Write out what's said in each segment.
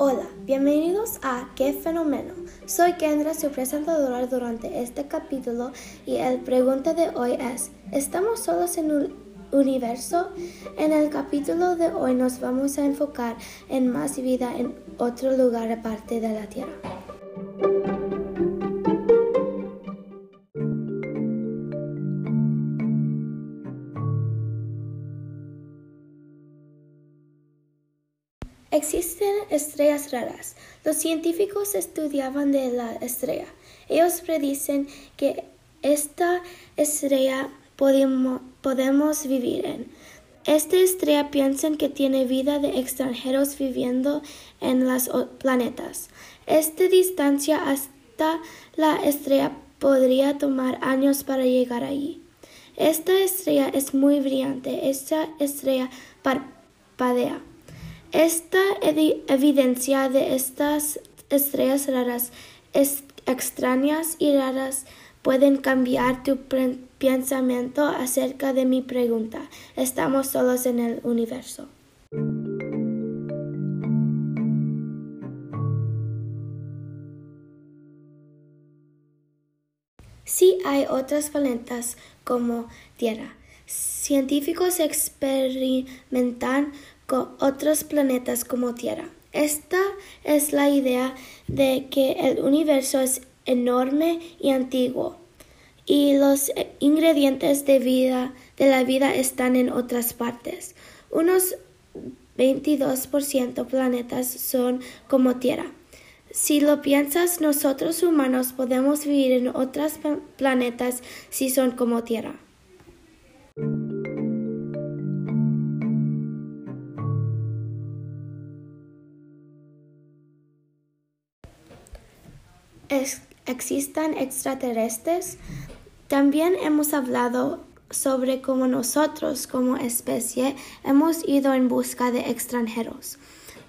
Hola, bienvenidos a ¿Qué fenómeno? Soy Kendra, su presentadora durante este capítulo y el pregunta de hoy es, ¿estamos solos en un universo? En el capítulo de hoy nos vamos a enfocar en más vida en otro lugar aparte de la Tierra. Existen estrellas raras. Los científicos estudiaban de la estrella. Ellos predicen que esta estrella podemos, podemos vivir en. Esta estrella piensan que tiene vida de extranjeros viviendo en los planetas. Esta distancia hasta la estrella podría tomar años para llegar allí. Esta estrella es muy brillante. Esta estrella parpadea. Esta evidencia de estas estrellas raras, extrañas y raras pueden cambiar tu pensamiento acerca de mi pregunta. ¿Estamos solos en el universo? Sí hay otros planetas como Tierra. Científicos experimentan con otros planetas como Tierra. Esta es la idea de que el universo es enorme y antiguo y los ingredientes de vida de la vida están en otras partes. Unos 22% planetas son como Tierra. Si lo piensas, nosotros humanos podemos vivir en otros planetas si son como Tierra. Existan extraterrestres. También hemos hablado sobre cómo nosotros como especie hemos ido en busca de extranjeros.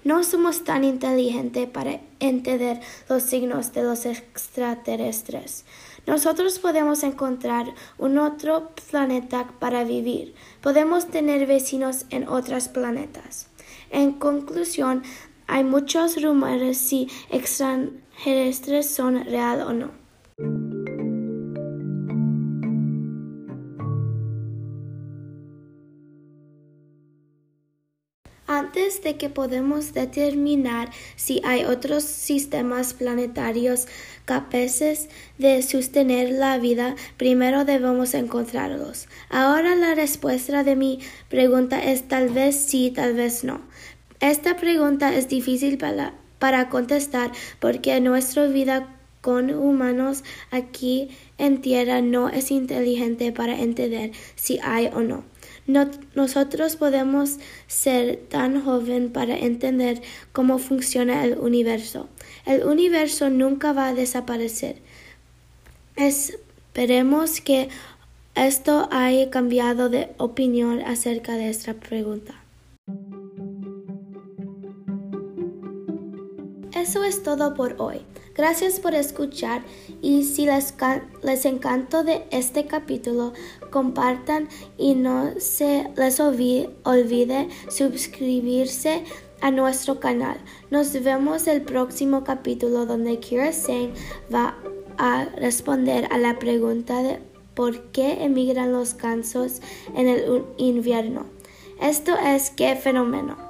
No somos tan inteligentes para entender los signos de los extraterrestres. Nosotros podemos encontrar un otro planeta para vivir. Podemos tener vecinos en otros planetas. En conclusión, hay muchos rumores si extraterrestres son real o no. Antes de que podamos determinar si hay otros sistemas planetarios capaces de sostener la vida, primero debemos encontrarlos. Ahora la respuesta de mi pregunta es tal vez sí, tal vez no. Esta pregunta es difícil para, contestar porque nuestra vida con humanos aquí en tierra no es inteligente para entender si hay o no. nosotros podemos ser tan joven para entender cómo funciona el universo. El universo nunca va a desaparecer. Esperemos que esto haya cambiado de opinión acerca de esta pregunta. Eso es todo por hoy. Gracias por escuchar y si les, les encantó de este capítulo, compartan y no se les olvide, suscribirse a nuestro canal. Nos vemos el próximo capítulo donde Kira Singh va a responder a la pregunta de por qué emigran los gansos en el invierno. Esto es qué fenómeno.